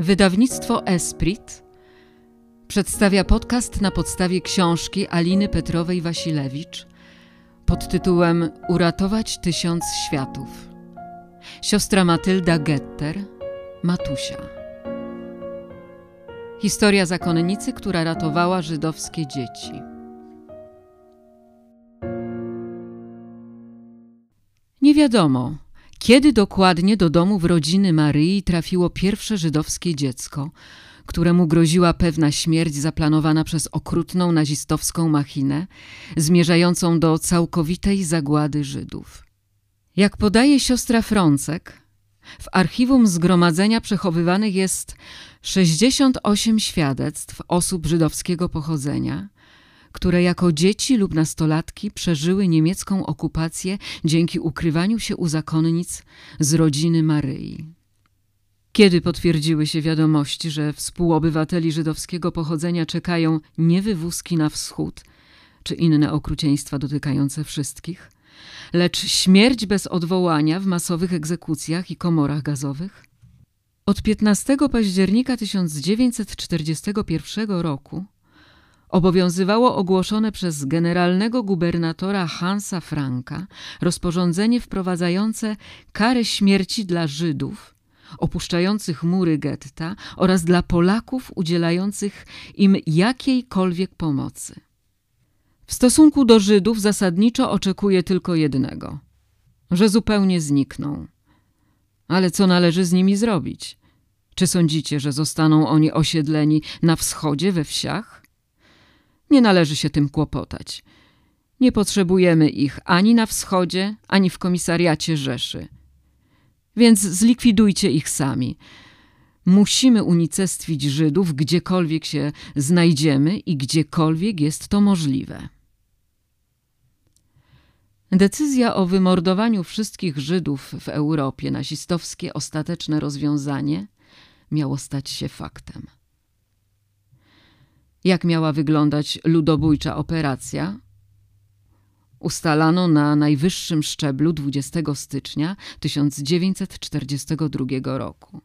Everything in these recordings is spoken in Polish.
Wydawnictwo Esprit przedstawia podcast na podstawie książki Aliny Petrowej-Wasilewicz pod tytułem Uratować tysiąc światów. Siostra Matylda Getter, Matusia. Historia zakonnicy, która ratowała żydowskie dzieci. Nie wiadomo, kiedy dokładnie do domów rodziny Maryi trafiło pierwsze żydowskie dziecko, któremu groziła pewna śmierć zaplanowana przez okrutną nazistowską machinę, zmierzającą do całkowitej zagłady Żydów. Jak podaje siostra Frącek, w archiwum zgromadzenia przechowywanych jest 68 świadectw osób żydowskiego pochodzenia, które jako dzieci lub nastolatki przeżyły niemiecką okupację dzięki ukrywaniu się u zakonnic z rodziny Maryi. Kiedy potwierdziły się wiadomości, że współobywateli żydowskiego pochodzenia czekają nie wywózki na wschód, czy inne okrucieństwa dotykające wszystkich, lecz śmierć bez odwołania w masowych egzekucjach i komorach gazowych? Od 15 października 1941 roku obowiązywało ogłoszone przez generalnego gubernatora Hansa Franka rozporządzenie wprowadzające karę śmierci dla Żydów opuszczających mury getta oraz dla Polaków udzielających im jakiejkolwiek pomocy. W stosunku do Żydów zasadniczo oczekuje tylko jednego że zupełnie znikną. Ale co należy z nimi zrobić? Czy sądzicie, że zostaną oni osiedleni na wschodzie, we wsiach? Nie należy się tym kłopotać. Nie potrzebujemy ich ani na wschodzie, ani w komisariacie Rzeszy. Więc zlikwidujcie ich sami. Musimy unicestwić Żydów gdziekolwiek się znajdziemy i gdziekolwiek jest to możliwe. Decyzja o wymordowaniu wszystkich Żydów w Europie, nazistowskie ostateczne rozwiązanie, miało stać się faktem jak miała wyglądać ludobójcza operacja. Ustalano na najwyższym szczeblu 20 stycznia 1942 roku.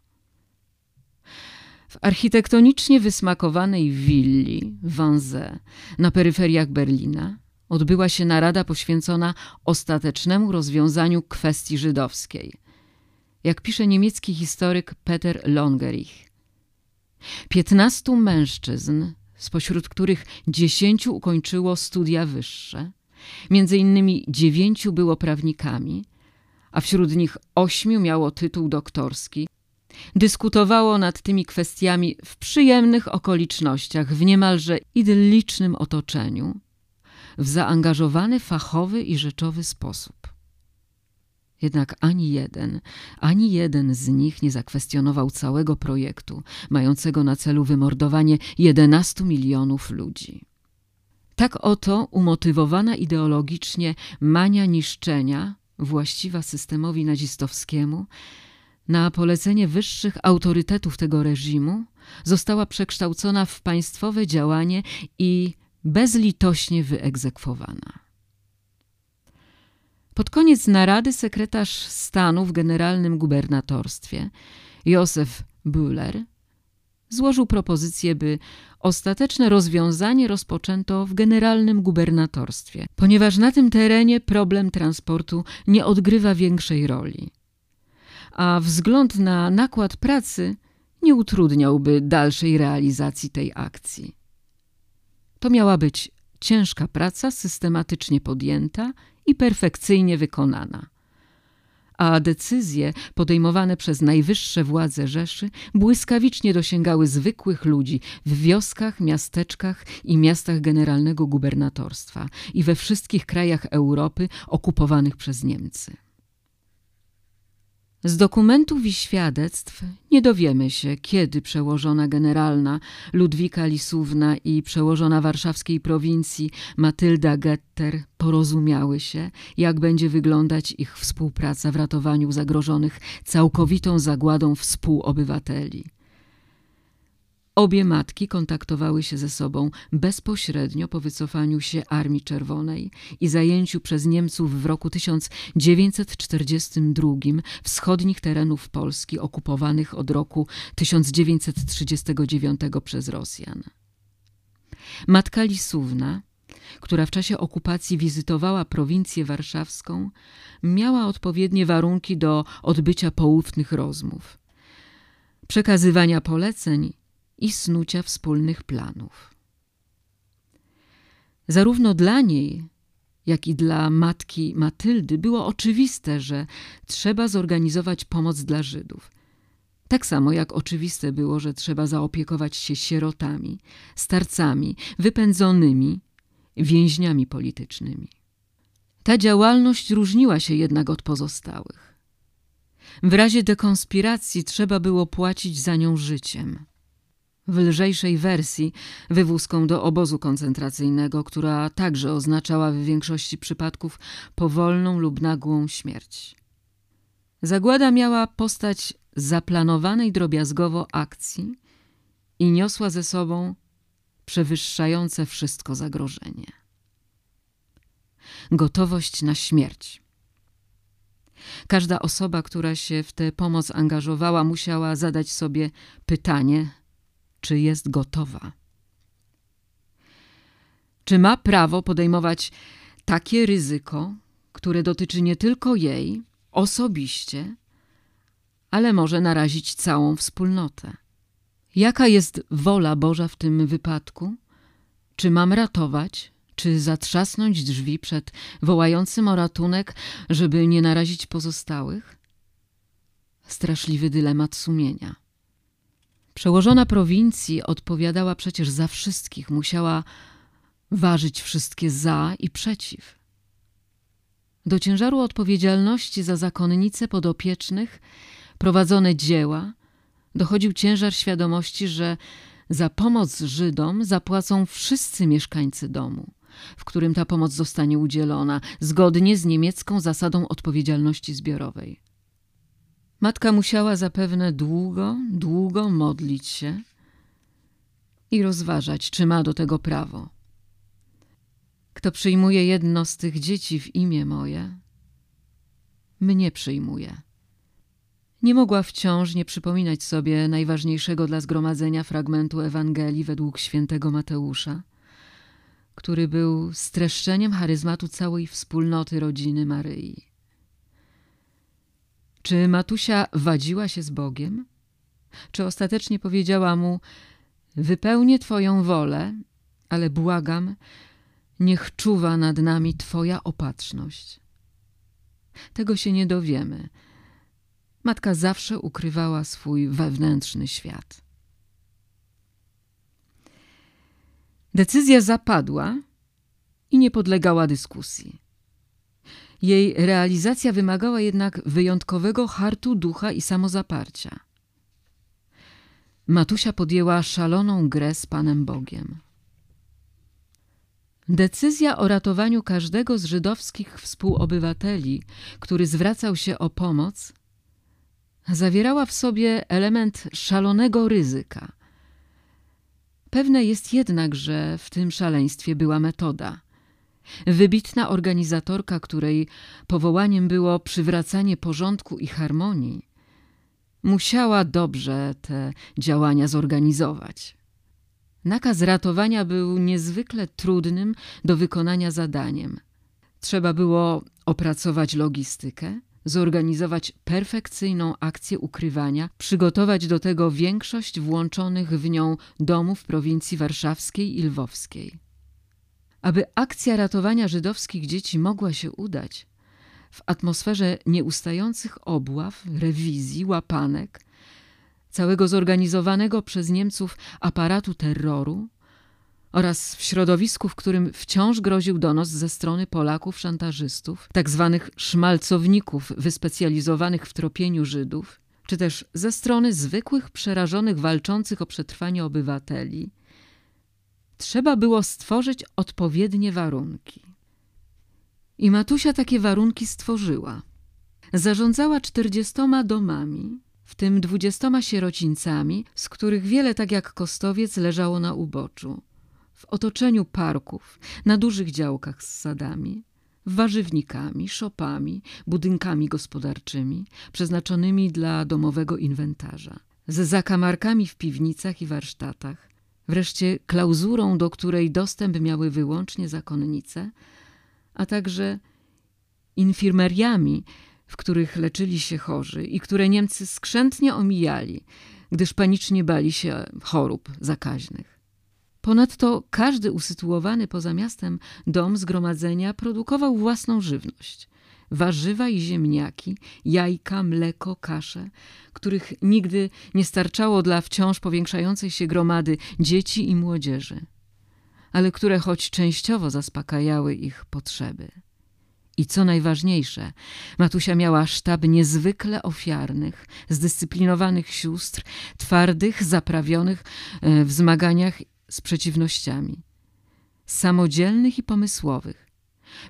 W architektonicznie wysmakowanej willi Wanze na peryferiach Berlina odbyła się narada poświęcona ostatecznemu rozwiązaniu kwestii żydowskiej. Jak pisze niemiecki historyk Peter Longerich. Piętnastu mężczyzn spośród których dziesięciu ukończyło studia wyższe. Między innymi dziewięciu było prawnikami, a wśród nich ośmiu miało tytuł doktorski. Dyskutowało nad tymi kwestiami w przyjemnych okolicznościach, w niemalże idyllicznym otoczeniu, w zaangażowany fachowy i rzeczowy sposób. Jednak ani jeden, ani jeden z nich nie zakwestionował całego projektu, mającego na celu wymordowanie 11 milionów ludzi. Tak oto umotywowana ideologicznie mania niszczenia, właściwa systemowi nazistowskiemu, na polecenie wyższych autorytetów tego reżimu, została przekształcona w państwowe działanie i bezlitośnie wyegzekwowana. Pod koniec narady sekretarz stanu w generalnym gubernatorstwie Józef Bühler złożył propozycję, by ostateczne rozwiązanie rozpoczęto w generalnym gubernatorstwie, ponieważ na tym terenie problem transportu nie odgrywa większej roli. A wzgląd na nakład pracy nie utrudniałby dalszej realizacji tej akcji. To miała być ciężka praca, systematycznie podjęta i perfekcyjnie wykonana. A decyzje podejmowane przez najwyższe władze Rzeszy błyskawicznie dosięgały zwykłych ludzi w wioskach, miasteczkach i miastach generalnego gubernatorstwa i we wszystkich krajach Europy okupowanych przez Niemcy. Z dokumentów i świadectw nie dowiemy się, kiedy przełożona generalna Ludwika Lisówna i przełożona warszawskiej prowincji Matylda Getter porozumiały się, jak będzie wyglądać ich współpraca w ratowaniu zagrożonych całkowitą zagładą współobywateli. Obie matki kontaktowały się ze sobą bezpośrednio po wycofaniu się Armii Czerwonej i zajęciu przez Niemców w roku 1942 wschodnich terenów Polski okupowanych od roku 1939 przez Rosjan. Matka Lisówna, która w czasie okupacji wizytowała prowincję warszawską, miała odpowiednie warunki do odbycia poufnych rozmów, przekazywania poleceń i snucia wspólnych planów. Zarówno dla niej, jak i dla matki Matyldy było oczywiste, że trzeba zorganizować pomoc dla Żydów. Tak samo jak oczywiste było, że trzeba zaopiekować się sierotami, starcami, wypędzonymi, więźniami politycznymi. Ta działalność różniła się jednak od pozostałych. W razie dekonspiracji trzeba było płacić za nią życiem w lżejszej wersji wywózką do obozu koncentracyjnego, która także oznaczała w większości przypadków powolną lub nagłą śmierć. Zagłada miała postać zaplanowanej drobiazgowo akcji i niosła ze sobą przewyższające wszystko zagrożenie. Gotowość na śmierć. Każda osoba, która się w tę pomoc angażowała, musiała zadać sobie pytanie – czy jest gotowa. Czy ma prawo podejmować takie ryzyko, które dotyczy nie tylko jej osobiście, ale może narazić całą wspólnotę? Jaka jest wola Boża w tym wypadku? Czy mam ratować, czy zatrzasnąć drzwi przed wołającym o ratunek, żeby nie narazić pozostałych? Straszliwy dylemat sumienia. Przełożona prowincji odpowiadała przecież za wszystkich, musiała ważyć wszystkie za i przeciw. Do ciężaru odpowiedzialności za zakonnice podopiecznych, prowadzone dzieła, dochodził ciężar świadomości, że za pomoc Żydom zapłacą wszyscy mieszkańcy domu, w którym ta pomoc zostanie udzielona, zgodnie z niemiecką zasadą odpowiedzialności zbiorowej. Matka musiała zapewne długo, długo modlić się i rozważać, czy ma do tego prawo. Kto przyjmuje jedno z tych dzieci w imię moje, mnie przyjmuje. Nie mogła wciąż nie przypominać sobie najważniejszego dla zgromadzenia fragmentu Ewangelii według świętego Mateusza, który był streszczeniem charyzmatu całej wspólnoty rodziny Maryi. Czy Matusia wadziła się z Bogiem? Czy ostatecznie powiedziała mu: Wypełnię Twoją wolę, ale błagam, niech czuwa nad nami Twoja opatrzność? Tego się nie dowiemy. Matka zawsze ukrywała swój wewnętrzny świat. Decyzja zapadła i nie podlegała dyskusji. Jej realizacja wymagała jednak wyjątkowego hartu ducha i samozaparcia. Matusia podjęła szaloną grę z Panem Bogiem. Decyzja o ratowaniu każdego z żydowskich współobywateli, który zwracał się o pomoc, zawierała w sobie element szalonego ryzyka. Pewne jest jednak, że w tym szaleństwie była metoda – Wybitna organizatorka, której powołaniem było przywracanie porządku i harmonii, musiała dobrze te działania zorganizować. Nakaz ratowania był niezwykle trudnym do wykonania zadaniem. Trzeba było opracować logistykę, zorganizować perfekcyjną akcję ukrywania, przygotować do tego większość włączonych w nią domów prowincji warszawskiej i lwowskiej. Aby akcja ratowania żydowskich dzieci mogła się udać, w atmosferze nieustających obław, rewizji, łapanek, całego zorganizowanego przez Niemców aparatu terroru oraz w środowisku, w którym wciąż groził donos ze strony Polaków szantażystów, tak zwanych szmalcowników wyspecjalizowanych w tropieniu Żydów, czy też ze strony zwykłych, przerażonych, walczących o przetrwanie obywateli – Trzeba było stworzyć odpowiednie warunki. I Matusia takie warunki stworzyła. Zarządzała czterdziestoma domami, w tym dwudziestoma sierocińcami, z których wiele tak jak Kostowiec leżało na uboczu, w otoczeniu parków, na dużych działkach z sadami, warzywnikami, szopami, budynkami gospodarczymi, przeznaczonymi dla domowego inwentarza, z zakamarkami w piwnicach i warsztatach, wreszcie klauzurą, do której dostęp miały wyłącznie zakonnice, a także infirmeriami, w których leczyli się chorzy i które Niemcy skrzętnie omijali, gdyż panicznie bali się chorób zakaźnych. Ponadto każdy usytuowany poza miastem dom zgromadzenia produkował własną żywność. Warzywa i ziemniaki, jajka, mleko, kasze, których nigdy nie starczało dla wciąż powiększającej się gromady dzieci i młodzieży, ale które choć częściowo zaspokajały ich potrzeby. I co najważniejsze, Matusia miała sztab niezwykle ofiarnych, zdyscyplinowanych sióstr, twardych, zaprawionych e, w zmaganiach z przeciwnościami, samodzielnych i pomysłowych,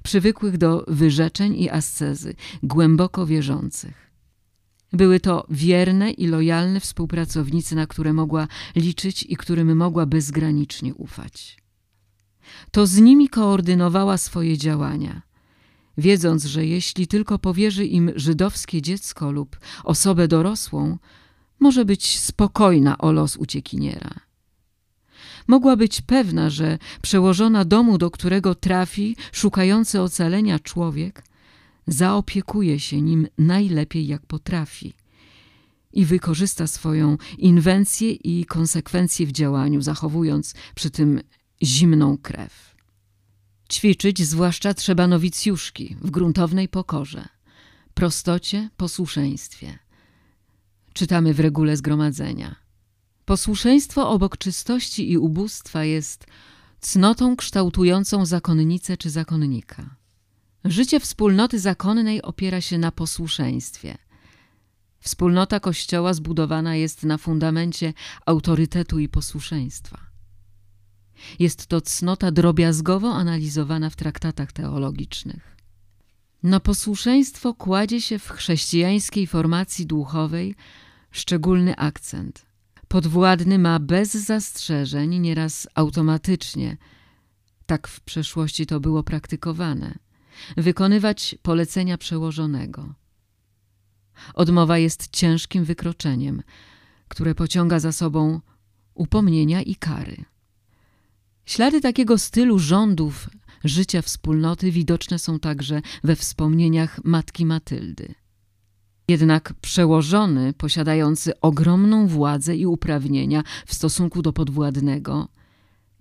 przywykłych do wyrzeczeń i ascezy, głęboko wierzących. Były to wierne i lojalne współpracownicy, na które mogła liczyć i którym mogła bezgranicznie ufać. To z nimi koordynowała swoje działania – wiedząc, że jeśli tylko powierzy im żydowskie dziecko lub osobę dorosłą, może być spokojna o los uciekiniera. Mogła być pewna, że przełożona domu, do którego trafi szukający ocalenia człowiek, zaopiekuje się nim najlepiej jak potrafi i wykorzysta swoją inwencję i konsekwencje w działaniu, zachowując przy tym zimną krew. Ćwiczyć zwłaszcza trzeba nowicjuszki w gruntownej pokorze, prostocie, posłuszeństwie. Czytamy w regule zgromadzenia. Posłuszeństwo obok czystości i ubóstwa jest cnotą kształtującą zakonnicę czy zakonnika. Życie wspólnoty zakonnej opiera się na posłuszeństwie. Wspólnota Kościoła zbudowana jest na fundamencie autorytetu i posłuszeństwa. Jest to cnota drobiazgowo analizowana w traktatach teologicznych. Na posłuszeństwo kładzie się w chrześcijańskiej formacji duchowej szczególny akcent. Podwładny ma bez zastrzeżeń, nieraz automatycznie, tak w przeszłości to było praktykowane, wykonywać polecenia przełożonego. Odmowa jest ciężkim wykroczeniem, które pociąga za sobą upomnienia i kary. Ślady takiego stylu rządów życia wspólnoty widoczne są także we wspomnieniach matki Matyldy. Jednak przełożony, posiadający ogromną władzę i uprawnienia w stosunku do podwładnego,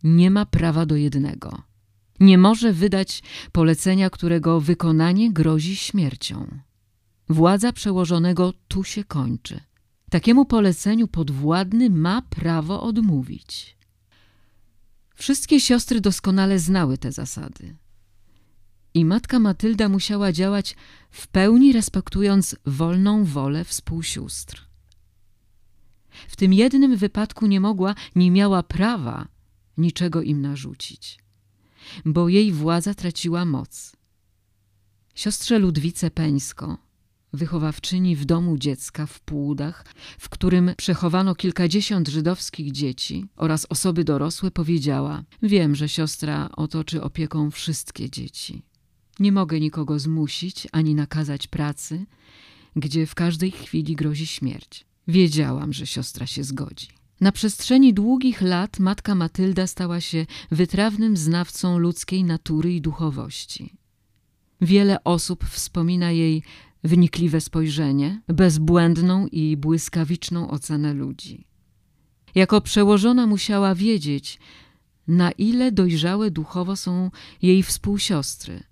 nie ma prawa do jednego. Nie może wydać polecenia, którego wykonanie grozi śmiercią. Władza przełożonego tu się kończy. Takiemu poleceniu podwładny ma prawo odmówić. Wszystkie siostry doskonale znały te zasady. I matka Matylda musiała działać w pełni respektując wolną wolę współsióstr. W tym jednym wypadku nie mogła, nie miała prawa niczego im narzucić, bo jej władza traciła moc. Siostrze Ludwice Peńsko wychowawczyni w domu dziecka w Płudach, w którym przechowano kilkadziesiąt żydowskich dzieci oraz osoby dorosłe, powiedziała: Wiem, że siostra otoczy opieką wszystkie dzieci. Nie mogę nikogo zmusić ani nakazać pracy, gdzie w każdej chwili grozi śmierć. Wiedziałam, że siostra się zgodzi. Na przestrzeni długich lat matka Matylda stała się wytrawnym znawcą ludzkiej natury i duchowości. Wiele osób wspomina jej wnikliwe spojrzenie, bezbłędną i błyskawiczną ocenę ludzi. Jako przełożona musiała wiedzieć, na ile dojrzałe duchowo są jej współsiostry.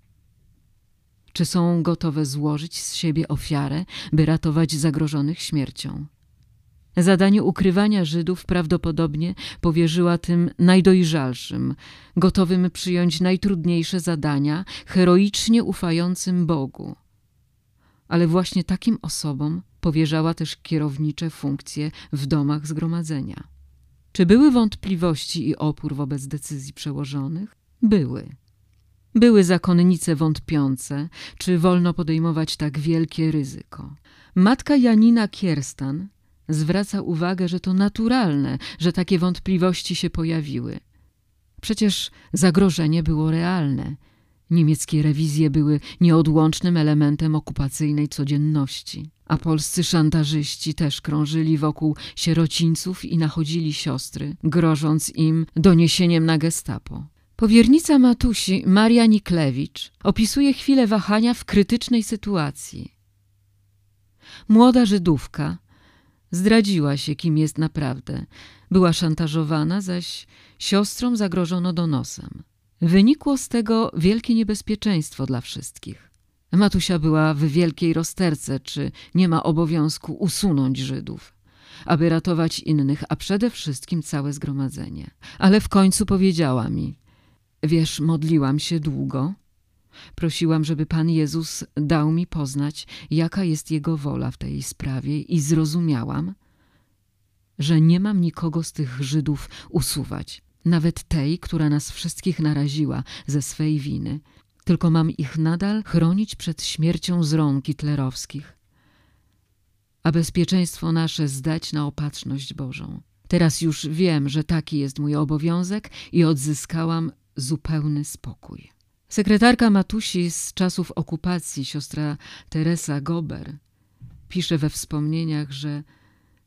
Czy są gotowe złożyć z siebie ofiarę, by ratować zagrożonych śmiercią? Zadanie ukrywania Żydów prawdopodobnie powierzyła tym najdojrzalszym, gotowym przyjąć najtrudniejsze zadania, heroicznie ufającym Bogu ale właśnie takim osobom powierzała też kierownicze funkcje w domach zgromadzenia. Czy były wątpliwości i opór wobec decyzji przełożonych? Były. Były zakonnice wątpiące, czy wolno podejmować tak wielkie ryzyko. Matka Janina Kierstan zwraca uwagę, że to naturalne, że takie wątpliwości się pojawiły. Przecież zagrożenie było realne. Niemieckie rewizje były nieodłącznym elementem okupacyjnej codzienności, a polscy szantażyści też krążyli wokół sierocińców i nachodzili siostry, grożąc im doniesieniem na gestapo. Powiernica Matusi, Maria Niklewicz, opisuje chwilę wahania w krytycznej sytuacji. Młoda Żydówka zdradziła się, kim jest naprawdę. Była szantażowana, zaś siostrom zagrożono donosem. Wynikło z tego wielkie niebezpieczeństwo dla wszystkich. Matusia była w wielkiej rozterce, czy nie ma obowiązku usunąć Żydów, aby ratować innych, a przede wszystkim całe zgromadzenie. Ale w końcu powiedziała mi: Wiesz, modliłam się długo. Prosiłam, żeby Pan Jezus dał mi poznać, jaka jest Jego wola w tej sprawie, i zrozumiałam, że nie mam nikogo z tych Żydów usuwać nawet tej, która nas wszystkich naraziła ze swej winy, tylko mam ich nadal chronić przed śmiercią z rąk hitlerowskich, a bezpieczeństwo nasze zdać na opatrzność Bożą. Teraz już wiem, że taki jest mój obowiązek i odzyskałam zupełny spokój. Sekretarka Matusi z czasów okupacji, siostra Teresa Gober, pisze we wspomnieniach, że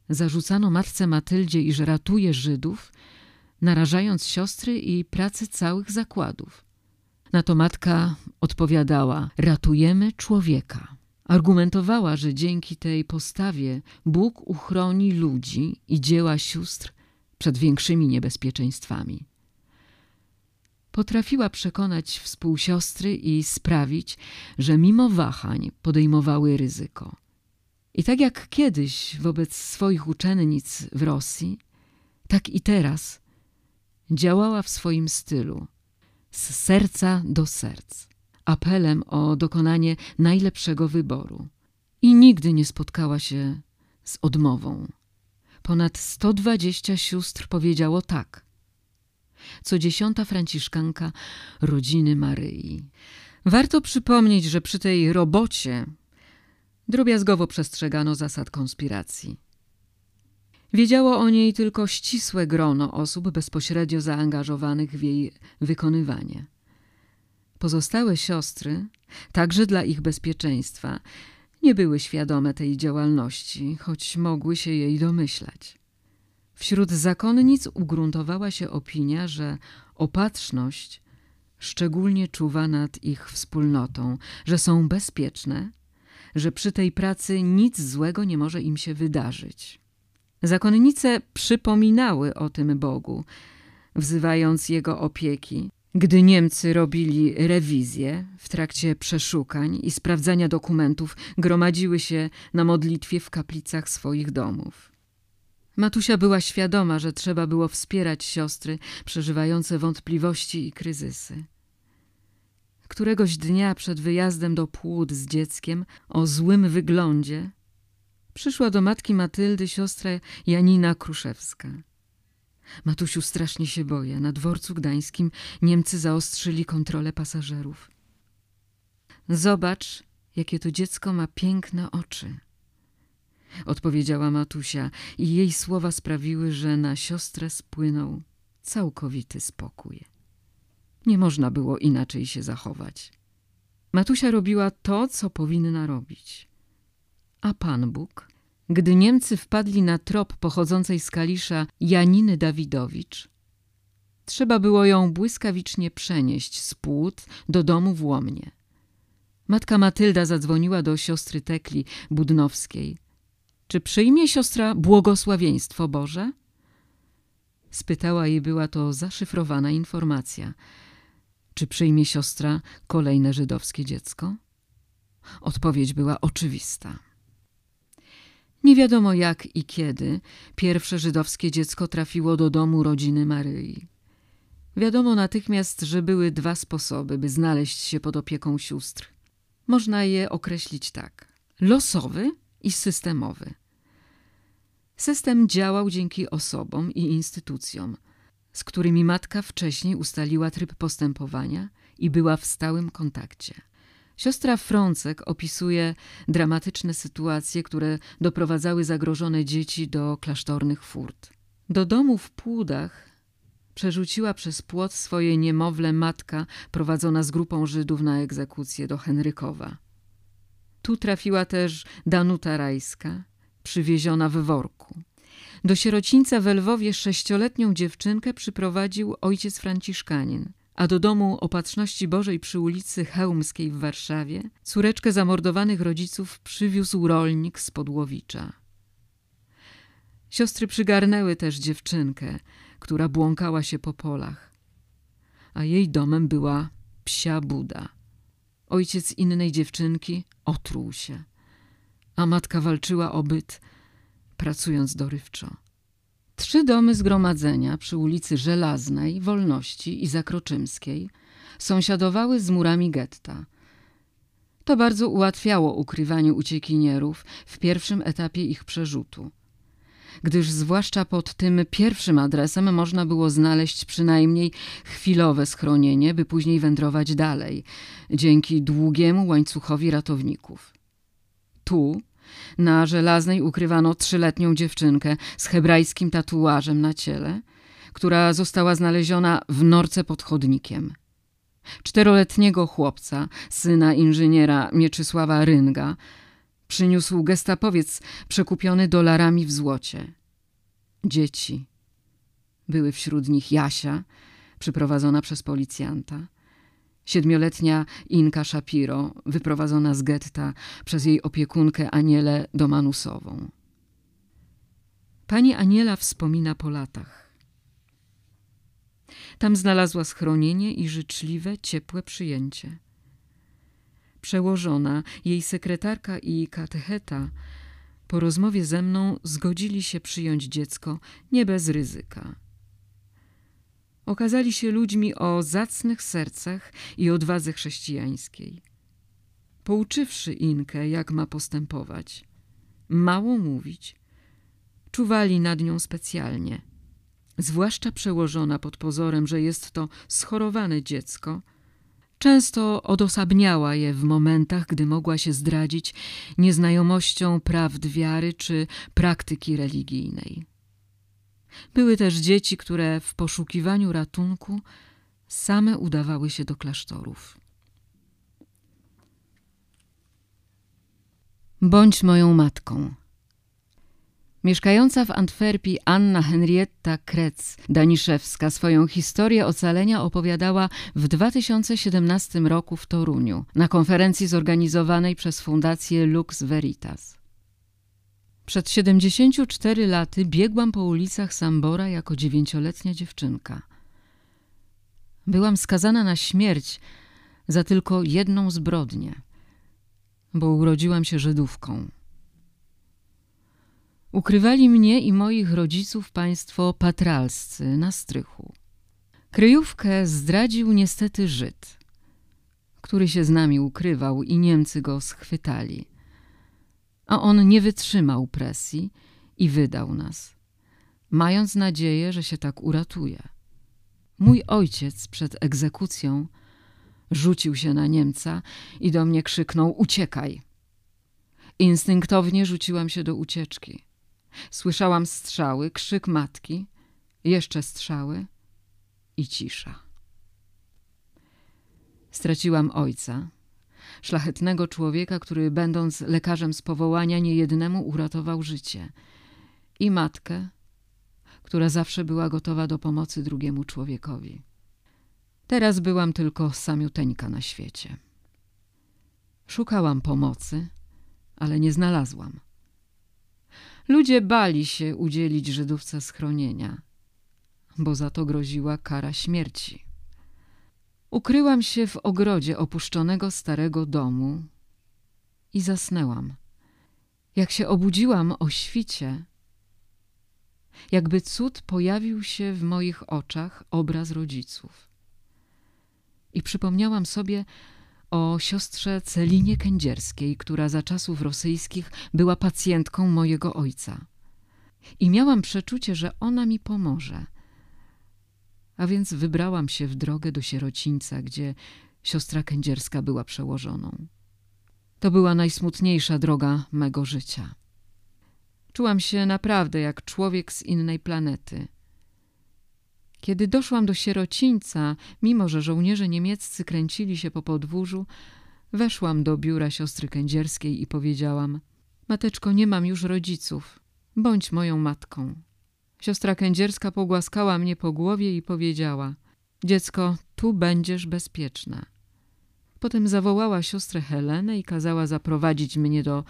zarzucano matce Matyldzie, iż ratuje Żydów, narażając siostry i pracę całych zakładów. Na to matka odpowiadała: Ratujemy człowieka. Argumentowała, że dzięki tej postawie Bóg uchroni ludzi i dzieła sióstr przed większymi niebezpieczeństwami. Potrafiła przekonać współsiostry i sprawić, że mimo wahań podejmowały ryzyko. I tak jak kiedyś wobec swoich uczennic w Rosji, tak i teraz działała w swoim stylu, z serca do serc, apelem o dokonanie najlepszego wyboru. I nigdy nie spotkała się z odmową. Ponad 120 sióstr powiedziało tak. Co dziesiąta franciszkanka rodziny Maryi. Warto przypomnieć, że przy tej robocie drobiazgowo przestrzegano zasad konspiracji. Wiedziało o niej tylko ścisłe grono osób bezpośrednio zaangażowanych w jej wykonywanie. Pozostałe siostry, także dla ich bezpieczeństwa, nie były świadome tej działalności, choć mogły się jej domyślać. Wśród zakonnic ugruntowała się opinia, że opatrzność szczególnie czuwa nad ich wspólnotą, że są bezpieczne, że przy tej pracy nic złego nie może im się wydarzyć. Zakonnice przypominały o tym Bogu, wzywając Jego opieki. Gdy Niemcy robili rewizję w trakcie przeszukań i sprawdzania dokumentów, gromadziły się na modlitwie w kaplicach swoich domów. Matusia była świadoma, że trzeba było wspierać siostry przeżywające wątpliwości i kryzysy. Któregoś dnia przed wyjazdem do płód z dzieckiem o złym wyglądzie Przyszła do matki Matyldy siostra Janina Kruszewska. Matusiu, strasznie się boję. Na dworcu gdańskim Niemcy zaostrzyli kontrolę pasażerów. Zobacz, jakie to dziecko ma piękne oczy. Odpowiedziała Matusia i jej słowa sprawiły, że na siostrę spłynął całkowity spokój. Nie można było inaczej się zachować. Matusia robiła to, co powinna robić. A Pan Bóg, gdy Niemcy wpadli na trop pochodzącej z Kalisza Janiny Dawidowicz, trzeba było ją błyskawicznie przenieść z płód do domu w Łomnie. Matka Matylda zadzwoniła do siostry Tekli Budnowskiej. Czy przyjmie siostra błogosławieństwo Boże? Spytała jej, była to zaszyfrowana informacja. Czy przyjmie siostra kolejne żydowskie dziecko? Odpowiedź była oczywista. Nie wiadomo jak i kiedy pierwsze żydowskie dziecko trafiło do domu rodziny Maryi. Wiadomo natychmiast, że były dwa sposoby, by znaleźć się pod opieką sióstr. Można je określić tak: losowy i systemowy. System działał dzięki osobom i instytucjom, z którymi matka wcześniej ustaliła tryb postępowania i była w stałym kontakcie. Siostra Frącek opisuje dramatyczne sytuacje, które doprowadzały zagrożone dzieci do klasztornych furt. Do domu w Płudach przerzuciła przez płot swoje niemowlę matka prowadzona z grupą Żydów na egzekucję do Henrykowa. Tu trafiła też Danuta Rajska, przywieziona w worku. Do sierocińca w Lwowie sześcioletnią dziewczynkę przyprowadził ojciec Franciszkanin, a do domu Opatrzności Bożej przy ulicy Chełmskiej w Warszawie córeczkę zamordowanych rodziców przywiózł rolnik z Podłowicza. Siostry przygarnęły też dziewczynkę, która błąkała się po polach, a jej domem była psia Buda. Ojciec innej dziewczynki otruł się, a matka walczyła o byt, pracując dorywczo. Trzy domy zgromadzenia przy ulicy Żelaznej, Wolności i Zakroczymskiej sąsiadowały z murami getta. To bardzo ułatwiało ukrywanie uciekinierów w pierwszym etapie ich przerzutu gdyż zwłaszcza pod tym pierwszym adresem można było znaleźć przynajmniej chwilowe schronienie, by później wędrować dalej, dzięki długiemu łańcuchowi ratowników. Tu, na żelaznej, ukrywano trzyletnią dziewczynkę z hebrajskim tatuażem na ciele, która została znaleziona w norce pod chodnikiem. Czteroletniego chłopca, syna inżyniera Mieczysława Rynga, Przyniósł gestapowiec przekupiony dolarami w złocie. Dzieci. Były wśród nich Jasia, przyprowadzona przez policjanta, siedmioletnia Inka Shapiro, wyprowadzona z getta przez jej opiekunkę Anielę Domanusową. Pani Aniela wspomina po latach. Tam znalazła schronienie i życzliwe, ciepłe przyjęcie przełożona, jej sekretarka i katecheta po rozmowie ze mną zgodzili się przyjąć dziecko nie bez ryzyka. Okazali się ludźmi o zacnych sercach i odwadze chrześcijańskiej. Pouczywszy Inkę, jak ma postępować, mało mówić, czuwali nad nią specjalnie. Zwłaszcza przełożona pod pozorem, że jest to schorowane dziecko – Często odosobniała je w momentach, gdy mogła się zdradzić nieznajomością prawd wiary czy praktyki religijnej. Były też dzieci, które w poszukiwaniu ratunku same udawały się do klasztorów. Bądź moją matką. Mieszkająca w Antwerpii Anna Henrietta Kretz-Daniszewska swoją historię ocalenia opowiadała w 2017 roku w Toruniu na konferencji zorganizowanej przez Fundację Lux Veritas. Przed 74 laty biegłam po ulicach Sambora jako dziewięcioletnia dziewczynka. Byłam skazana na śmierć za tylko jedną zbrodnię, bo urodziłam się Żydówką. Ukrywali mnie i moich rodziców państwo patralscy na strychu. Kryjówkę zdradził niestety Żyd, który się z nami ukrywał i Niemcy go schwytali. A on nie wytrzymał presji i wydał nas, mając nadzieję, że się tak uratuje. Mój ojciec przed egzekucją rzucił się na Niemca i do mnie krzyknął: Uciekaj! Instynktownie rzuciłam się do ucieczki. Słyszałam strzały, krzyk matki, jeszcze strzały i cisza. Straciłam ojca, szlachetnego człowieka, który będąc lekarzem z powołania niejednemu uratował życie, i matkę, która zawsze była gotowa do pomocy drugiemu człowiekowi. Teraz byłam tylko samiuteńka na świecie. Szukałam pomocy, ale nie znalazłam. Ludzie bali się udzielić Żydówce schronienia, bo za to groziła kara śmierci. Ukryłam się w ogrodzie opuszczonego starego domu i zasnęłam. Jak się obudziłam o świcie, jakby cud pojawił się w moich oczach obraz rodziców. I przypomniałam sobie, o siostrze Celinie Kędzierskiej, która za czasów rosyjskich była pacjentką mojego ojca. I miałam przeczucie, że ona mi pomoże. A więc wybrałam się w drogę do sierocińca, gdzie siostra kędzierska była przełożoną. To była najsmutniejsza droga mego życia. Czułam się naprawdę jak człowiek z innej planety. Kiedy doszłam do sierocińca, mimo że żołnierze niemieccy kręcili się po podwórzu, weszłam do biura siostry kędzierskiej i powiedziałam: Mateczko, nie mam już rodziców, bądź moją matką. Siostra kędzierska pogłaskała mnie po głowie i powiedziała: Dziecko, tu będziesz bezpieczna. Potem zawołała siostrę Helenę i kazała zaprowadzić mnie do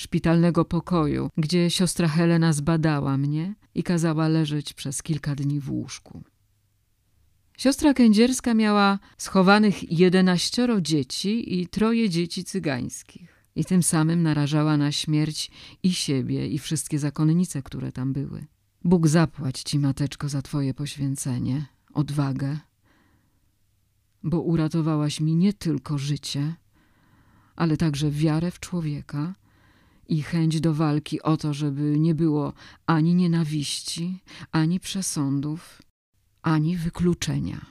szpitalnego pokoju, gdzie siostra Helena zbadała mnie i kazała leżeć przez kilka dni w łóżku. Siostra kędzierska miała schowanych jedenaścioro dzieci i troje dzieci cygańskich i tym samym narażała na śmierć i siebie i wszystkie zakonnice, które tam były. Bóg zapłać ci, mateczko, za twoje poświęcenie, odwagę, bo uratowałaś mi nie tylko życie, ale także wiarę w człowieka i chęć do walki o to, żeby nie było ani nienawiści, ani przesądów, ani wykluczenia.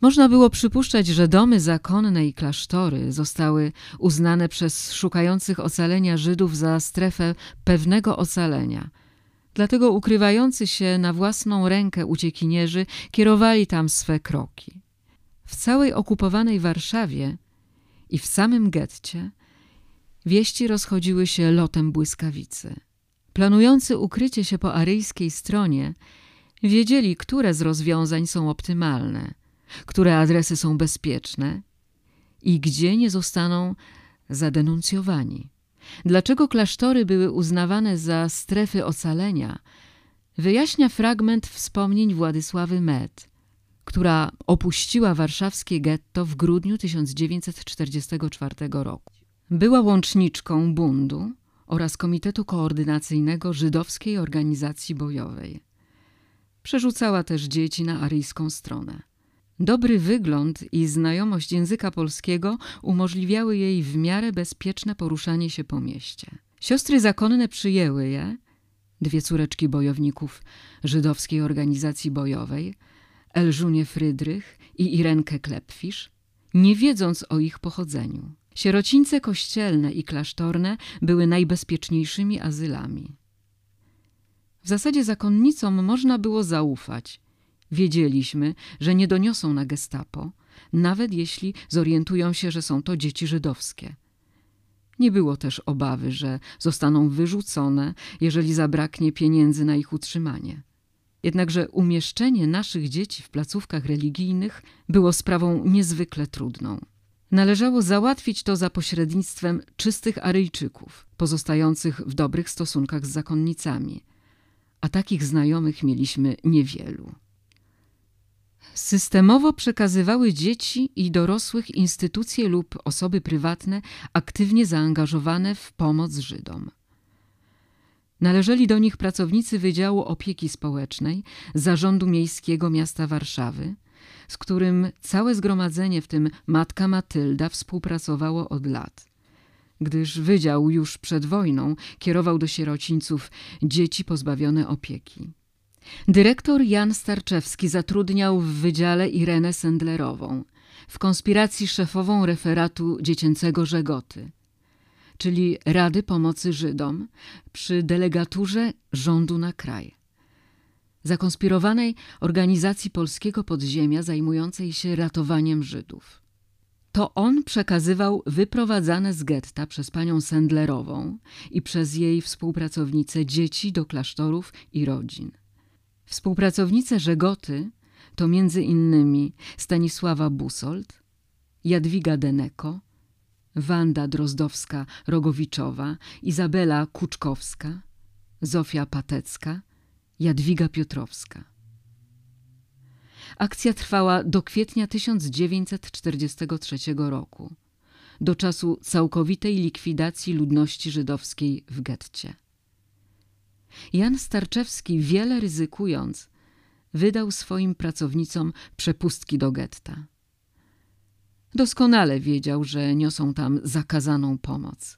Można było przypuszczać, że domy zakonne i klasztory zostały uznane przez szukających ocalenia Żydów za strefę pewnego ocalenia. Dlatego ukrywający się na własną rękę uciekinierzy kierowali tam swe kroki. W całej okupowanej Warszawie i w samym getcie wieści rozchodziły się lotem błyskawicy. Planujący ukrycie się po aryjskiej stronie wiedzieli, które z rozwiązań są optymalne, które adresy są bezpieczne i gdzie nie zostaną zadenuncjowani. Dlaczego klasztory były uznawane za strefy ocalenia, wyjaśnia fragment wspomnień Władysławy Met, która opuściła warszawskie getto w grudniu 1944 roku. Była łączniczką bundu oraz Komitetu Koordynacyjnego Żydowskiej Organizacji Bojowej. Przerzucała też dzieci na aryjską stronę. Dobry wygląd i znajomość języka polskiego umożliwiały jej w miarę bezpieczne poruszanie się po mieście. Siostry zakonne przyjęły je, dwie córeczki bojowników żydowskiej organizacji bojowej, Elżunię Frydrych i Irenkę Klepfisz, nie wiedząc o ich pochodzeniu. Sierocińce kościelne i klasztorne były najbezpieczniejszymi azylami. W zasadzie zakonnicom można było zaufać. Wiedzieliśmy, że nie doniosą na gestapo, nawet jeśli zorientują się, że są to dzieci żydowskie. Nie było też obawy, że zostaną wyrzucone, jeżeli zabraknie pieniędzy na ich utrzymanie. Jednakże umieszczenie naszych dzieci w placówkach religijnych było sprawą niezwykle trudną. Należało załatwić to za pośrednictwem czystych Aryjczyków, pozostających w dobrych stosunkach z zakonnicami, a takich znajomych mieliśmy niewielu. Systemowo przekazywały dzieci i dorosłych instytucje lub osoby prywatne aktywnie zaangażowane w pomoc Żydom. Należeli do nich pracownicy Wydziału Opieki Społecznej Zarządu Miejskiego Miasta Warszawy, z którym całe zgromadzenie, w tym matka Matylda, współpracowało od lat. Gdyż wydział już przed wojną kierował do sierocińców dzieci pozbawione opieki. Dyrektor Jan Starczewski zatrudniał w wydziale Irenę Sendlerową, w konspiracji szefową referatu dziecięcego Żegoty, czyli Rady Pomocy Żydom przy delegaturze rządu na kraj zakonspirowanej organizacji polskiego podziemia zajmującej się ratowaniem Żydów. To on przekazywał wyprowadzane z getta przez panią Sendlerową i przez jej współpracownice dzieci do klasztorów i rodzin. Współpracownice Żegoty to między innymi Stanisława Busold, Jadwiga Deneko, Wanda Drozdowska-Rogowiczowa, Izabela Kuczkowska, Zofia Patecka – Jadwiga Piotrowska. Akcja trwała do kwietnia 1943 roku, do czasu całkowitej likwidacji ludności żydowskiej w getcie. Jan Starczewski, wiele ryzykując, wydał swoim pracownicom przepustki do getta. Doskonale wiedział, że niosą tam zakazaną pomoc.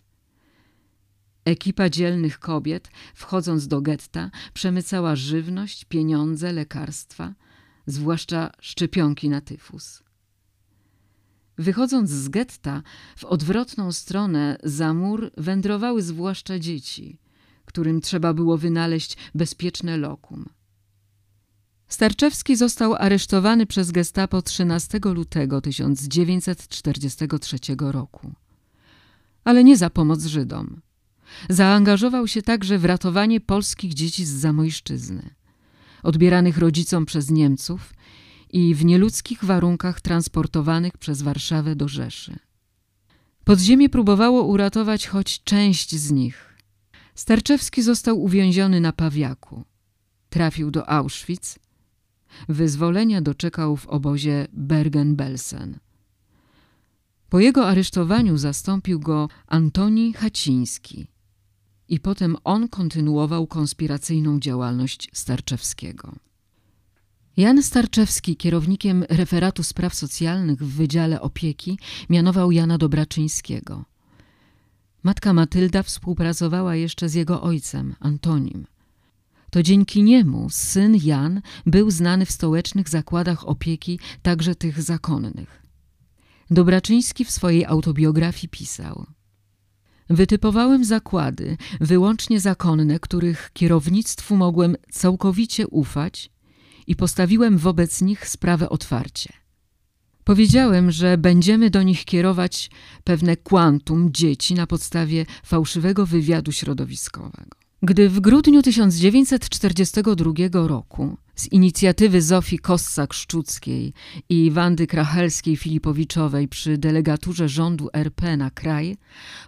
Ekipa dzielnych kobiet, wchodząc do getta, przemycała żywność, pieniądze, lekarstwa, zwłaszcza szczepionki na tyfus. Wychodząc z getta, w odwrotną stronę za mur wędrowały zwłaszcza dzieci, którym trzeba było wynaleźć bezpieczne lokum. Starczewski został aresztowany przez gestapo 13 lutego 1943 roku. Ale nie za pomoc Żydom. Zaangażował się także w ratowanie polskich dzieci z Zamojszczyzny, odbieranych rodzicom przez Niemców i w nieludzkich warunkach transportowanych przez Warszawę do Rzeszy. Podziemie próbowało uratować choć część z nich. Starczewski został uwięziony na Pawiaku. Trafił do Auschwitz. Wyzwolenia doczekał w obozie Bergen-Belsen. Po jego aresztowaniu zastąpił go Antoni Haciński i potem on kontynuował konspiracyjną działalność Starczewskiego. Jan Starczewski, kierownikiem referatu spraw socjalnych w Wydziale Opieki, mianował Jana Dobraczyńskiego. Matka Matylda współpracowała jeszcze z jego ojcem, Antonim. To dzięki niemu syn Jan był znany w stołecznych zakładach opieki, także tych zakonnych. Dobraczyński w swojej autobiografii pisał Wytypowałem zakłady, wyłącznie zakonne, których kierownictwu mogłem całkowicie ufać i postawiłem wobec nich sprawę otwarcie. Powiedziałem, że będziemy do nich kierować pewne kwantum dzieci na podstawie fałszywego wywiadu środowiskowego. Gdy w grudniu 1942 roku z inicjatywy Zofii Kossak-Szczuckiej i Wandy Krachelskiej-Filipowiczowej przy delegaturze rządu RP na kraj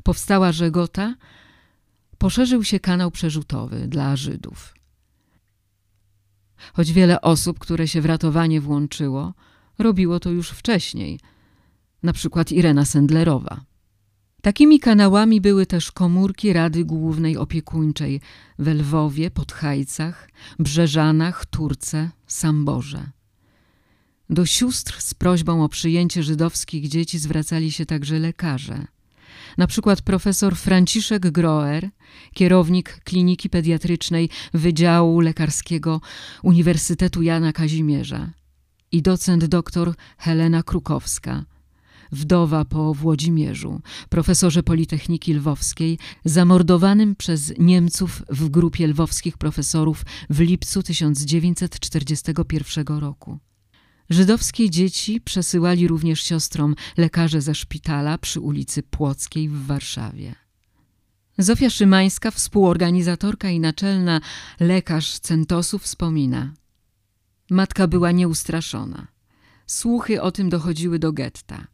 powstała Żegota, poszerzył się kanał przerzutowy dla Żydów. Choć wiele osób, które się w ratowanie włączyło, robiło to już wcześniej, na przykład Irena Sendlerowa. Takimi kanałami były też komórki Rady Głównej Opiekuńczej w Lwowie, Podhajcach, Brzeżanach, Turce, Samborze. Do sióstr z prośbą o przyjęcie żydowskich dzieci zwracali się także lekarze. Na przykład profesor Franciszek Groer, kierownik kliniki pediatrycznej Wydziału Lekarskiego Uniwersytetu Jana Kazimierza i docent dr Helena Krukowska – wdowa po Włodzimierzu, profesorze Politechniki Lwowskiej, zamordowanym przez Niemców w grupie lwowskich profesorów w lipcu 1941 roku. Żydowskie dzieci przesyłali również siostrom lekarze ze szpitala przy ulicy Płockiej w Warszawie. Zofia Szymańska, współorganizatorka i naczelna lekarz Centosu wspomina. Matka była nieustraszona. Słuchy o tym dochodziły do getta.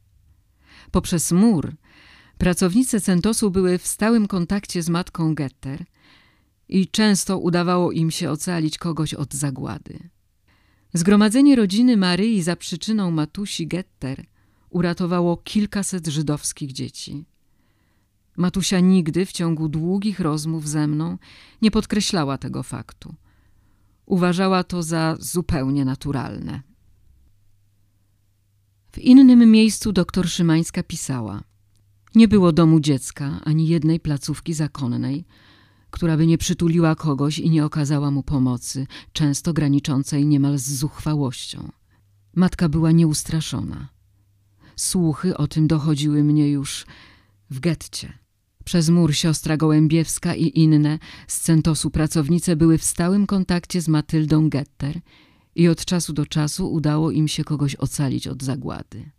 Poprzez mur pracownice Centosu były w stałym kontakcie z matką Getter i często udawało im się ocalić kogoś od zagłady. Zgromadzenie rodziny Maryi za przyczyną Matusi Getter uratowało kilkaset żydowskich dzieci. Matusia nigdy w ciągu długich rozmów ze mną nie podkreślała tego faktu. Uważała to za zupełnie naturalne. W innym miejscu doktor Szymańska pisała Nie było domu dziecka, ani jednej placówki zakonnej, która by nie przytuliła kogoś i nie okazała mu pomocy, często graniczącej niemal z zuchwałością. Matka była nieustraszona. Słuchy o tym dochodziły mnie już w getcie. Przez mur siostra Gołębiewska i inne z Centosu pracownice były w stałym kontakcie z Matyldą Getter i od czasu do czasu udało im się kogoś ocalić od zagłady.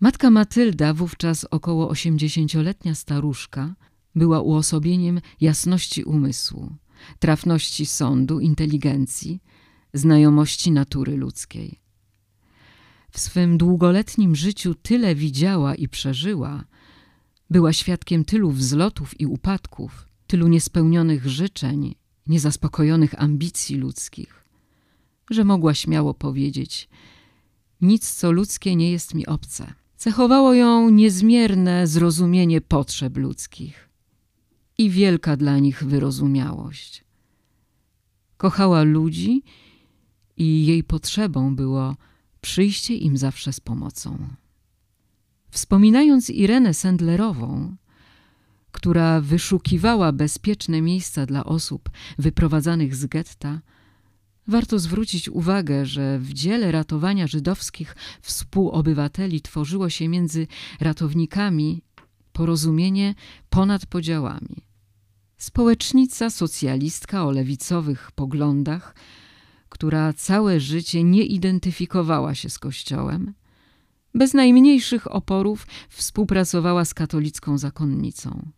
Matka Matylda, wówczas około osiemdziesięcioletnia staruszka, była uosobieniem jasności umysłu, trafności sądu, inteligencji, znajomości natury ludzkiej. W swym długoletnim życiu tyle widziała i przeżyła, była świadkiem tylu wzlotów i upadków, tylu niespełnionych życzeń, niezaspokojonych ambicji ludzkich, że mogła śmiało powiedzieć: Nic, co ludzkie, nie jest mi obce. Cechowało ją niezmierne zrozumienie potrzeb ludzkich i wielka dla nich wyrozumiałość. Kochała ludzi i jej potrzebą było przyjście im zawsze z pomocą. Wspominając Irenę Sendlerową, która wyszukiwała bezpieczne miejsca dla osób wyprowadzanych z getta, Warto zwrócić uwagę, że w dziele ratowania żydowskich współobywateli tworzyło się między ratownikami porozumienie ponad podziałami. Społecznica socjalistka o lewicowych poglądach, która całe życie nie identyfikowała się z Kościołem, bez najmniejszych oporów współpracowała z katolicką zakonnicą.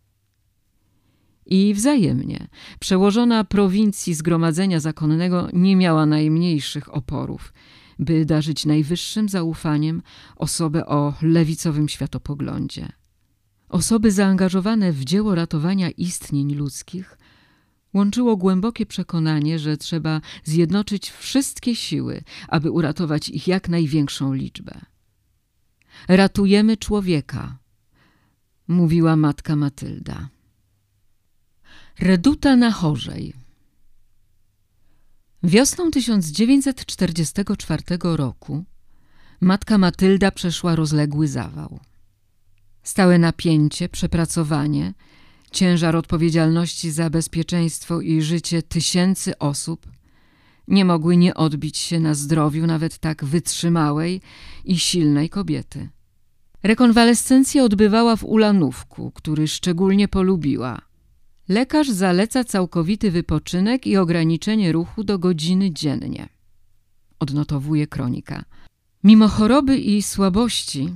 I wzajemnie przełożona prowincji Zgromadzenia Zakonnego nie miała najmniejszych oporów, by darzyć najwyższym zaufaniem osobę o lewicowym światopoglądzie. Osoby zaangażowane w dzieło ratowania istnień ludzkich łączyło głębokie przekonanie, że trzeba zjednoczyć wszystkie siły, aby uratować ich jak największą liczbę. Ratujemy człowieka, mówiła matka Matylda. Reduta na Chorzej Wiosną 1944 roku matka Matylda przeszła rozległy zawał. Stałe napięcie, przepracowanie, ciężar odpowiedzialności za bezpieczeństwo i życie tysięcy osób nie mogły nie odbić się na zdrowiu nawet tak wytrzymałej i silnej kobiety. Rekonwalescencję odbywała w Ulanówku, który szczególnie polubiła. Lekarz zaleca całkowity wypoczynek i ograniczenie ruchu do godziny dziennie. Odnotowuje kronika. Mimo choroby i słabości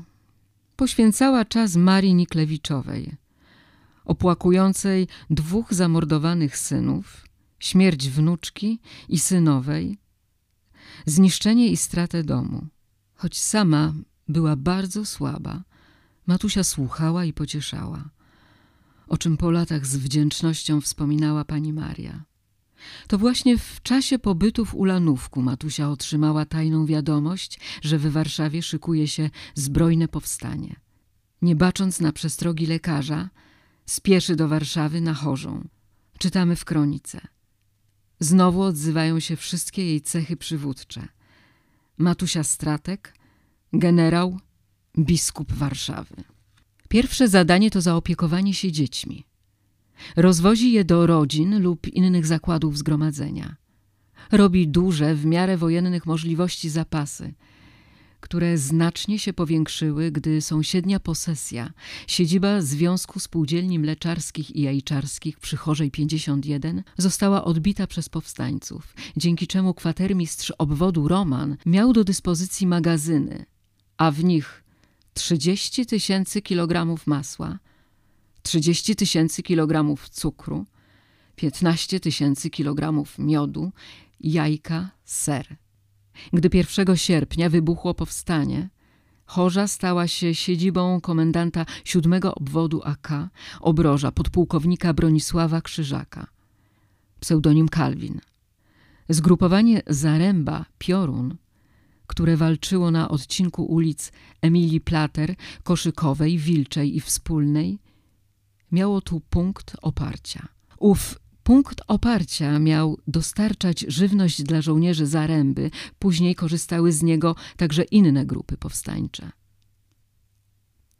poświęcała czas Marii Niklewiczowej, opłakującej dwóch zamordowanych synów, śmierć wnuczki i synowej, zniszczenie i stratę domu. Choć sama była bardzo słaba, Matusia słuchała i pocieszała, o czym po latach z wdzięcznością wspominała pani Maria. To właśnie w czasie pobytu w Ulanówku Matusia otrzymała tajną wiadomość, że w Warszawie szykuje się zbrojne powstanie. Nie bacząc na przestrogi lekarza, spieszy do Warszawy na chorzą. Czytamy w kronice. Znowu odzywają się wszystkie jej cechy przywódcze. Matusia Stratek, generał, biskup Warszawy. Pierwsze zadanie to zaopiekowanie się dziećmi. Rozwozi je do rodzin lub innych zakładów zgromadzenia. Robi duże, w miarę wojennych możliwości zapasy, które znacznie się powiększyły, gdy sąsiednia posesja, siedziba Związku Spółdzielni Mleczarskich i Jajczarskich przy Chorzej 51 została odbita przez powstańców, dzięki czemu kwatermistrz obwodu Roman miał do dyspozycji magazyny, a w nich 30 tysięcy kilogramów masła, 30 tysięcy kilogramów cukru, 15 tysięcy kilogramów miodu, jajka, ser. Gdy 1 sierpnia wybuchło powstanie, Chorza stała się siedzibą komendanta siódmego obwodu AK, obroża podpułkownika Bronisława Krzyżaka, pseudonim Kalwin. Zgrupowanie Zaręba Piorun, które walczyło na odcinku ulic Emilii Plater, Koszykowej, Wilczej i Wspólnej, miało tu punkt oparcia. Ów punkt oparcia miał dostarczać żywność dla żołnierzy Zaręby, później korzystały z niego także inne grupy powstańcze.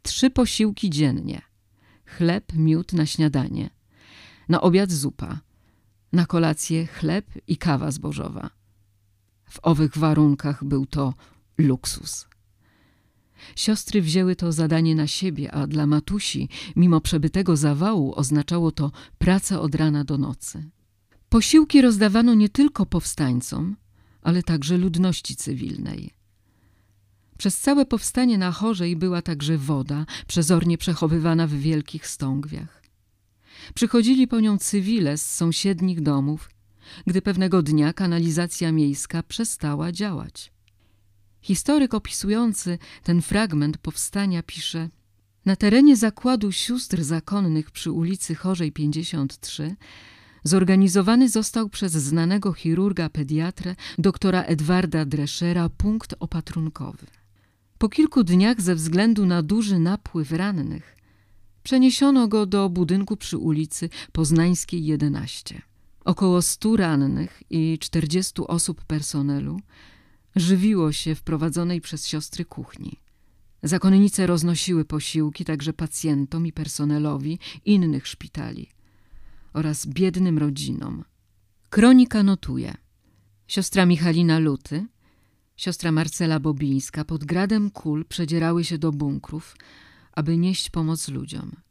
Trzy posiłki dziennie. Chleb, miód na śniadanie. Na obiad zupa. Na kolację chleb i kawa zbożowa. W owych warunkach był to luksus. Siostry wzięły to zadanie na siebie, a dla Matusi, mimo przebytego zawału, oznaczało to pracę od rana do nocy. Posiłki rozdawano nie tylko powstańcom, ale także ludności cywilnej. Przez całe powstanie na Chorzej była także woda, przezornie przechowywana w wielkich stągwiach. Przychodzili po nią cywile z sąsiednich domów, gdy pewnego dnia kanalizacja miejska przestała działać. Historyk opisujący ten fragment powstania pisze Na terenie zakładu sióstr zakonnych przy ulicy Chorzej 53 zorganizowany został przez znanego chirurga pediatrę doktora Edwarda Dreschera punkt opatrunkowy. Po kilku dniach ze względu na duży napływ rannych przeniesiono go do budynku przy ulicy Poznańskiej 11. Około stu rannych i 40 osób personelu żywiło się w prowadzonej przez siostry kuchni. Zakonnice roznosiły posiłki także pacjentom i personelowi innych szpitali oraz biednym rodzinom. Kronika notuje. Siostra Michalina Luty, siostra Marcela Bobińska pod gradem kul przedzierały się do bunkrów, aby nieść pomoc ludziom.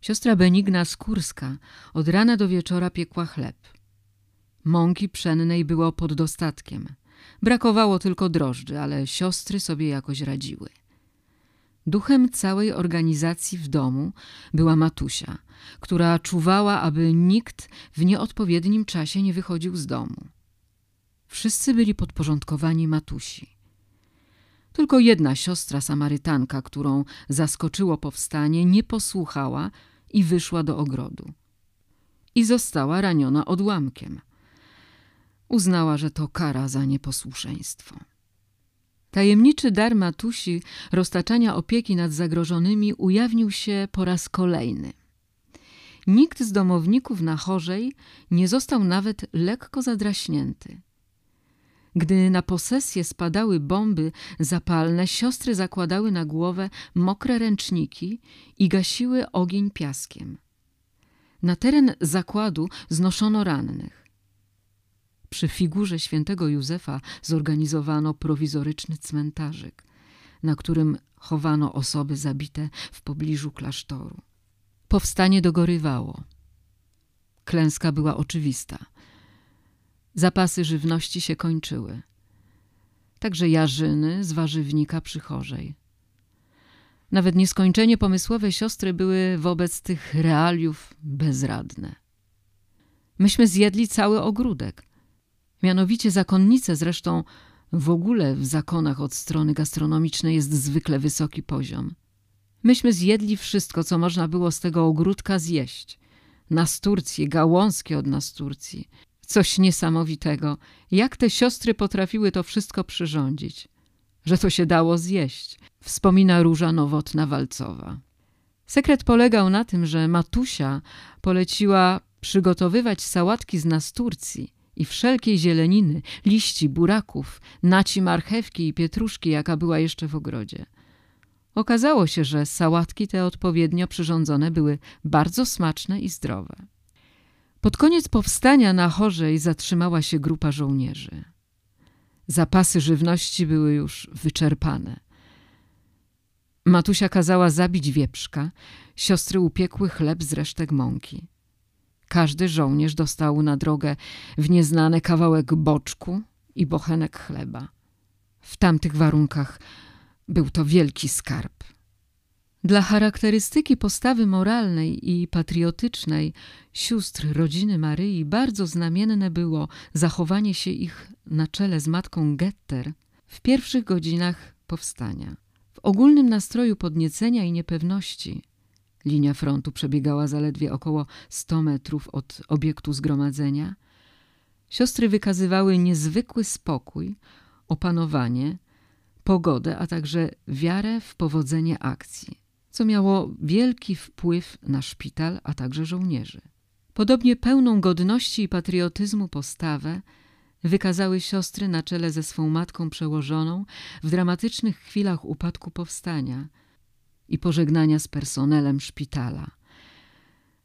Siostra Benigna Skórska od rana do wieczora piekła chleb. Mąki pszennej było pod dostatkiem. Brakowało tylko drożdży, ale siostry sobie jakoś radziły. Duchem całej organizacji w domu była Matusia, która czuwała, aby nikt w nieodpowiednim czasie nie wychodził z domu. Wszyscy byli podporządkowani Matusi. Tylko jedna siostra Samarytanka, którą zaskoczyło powstanie, nie posłuchała i wyszła do ogrodu. I została raniona odłamkiem. Uznała, że to kara za nieposłuszeństwo. Tajemniczy dar Matusi roztaczania opieki nad zagrożonymi ujawnił się po raz kolejny. Nikt z domowników na chorzej nie został nawet lekko zadraśnięty. Gdy na posesję spadały bomby zapalne, siostry zakładały na głowę mokre ręczniki i gasiły ogień piaskiem. Na teren zakładu znoszono rannych. Przy figurze świętego Józefa zorganizowano prowizoryczny cmentarzyk, na którym chowano osoby zabite w pobliżu klasztoru. Powstanie dogorywało. Klęska była oczywista. Zapasy żywności się kończyły. Także jarzyny z warzywnika przychorzej. Nawet nieskończenie pomysłowe siostry były wobec tych realiów bezradne. Myśmy zjedli cały ogródek. Mianowicie zakonnice zresztą w ogóle w zakonach od strony gastronomicznej jest zwykle wysoki poziom. Myśmy zjedli wszystko, co można było z tego ogródka zjeść. Nasturcje, gałązki od nasturcji. Coś niesamowitego. Jak te siostry potrafiły to wszystko przyrządzić. Że to się dało zjeść, wspomina Róża Nowotna-Walcowa. Sekret polegał na tym, że Matusia poleciła przygotowywać sałatki z nasturcji i wszelkiej zieleniny, liści, buraków, naci marchewki i pietruszki, jaka była jeszcze w ogrodzie. Okazało się, że sałatki te odpowiednio przyrządzone były bardzo smaczne i zdrowe. Pod koniec powstania na Chorzej zatrzymała się grupa żołnierzy. Zapasy żywności były już wyczerpane. Matusia kazała zabić wieprzka, siostry upiekły chleb z resztek mąki. Każdy żołnierz dostał na drogę w nieznane kawałek boczku i bochenek chleba. W tamtych warunkach był to wielki skarb. Dla charakterystyki postawy moralnej i patriotycznej sióstr rodziny Maryi bardzo znamienne było zachowanie się ich na czele z matką Getter w pierwszych godzinach powstania. W ogólnym nastroju podniecenia i niepewności linia frontu przebiegała zaledwie około 100 metrów od obiektu zgromadzenia. Siostry wykazywały niezwykły spokój, opanowanie, pogodę, a także wiarę w powodzenie akcji co miało wielki wpływ na szpital, a także żołnierzy. Podobnie pełną godności i patriotyzmu postawę wykazały siostry na czele ze swą matką przełożoną w dramatycznych chwilach upadku powstania i pożegnania z personelem szpitala.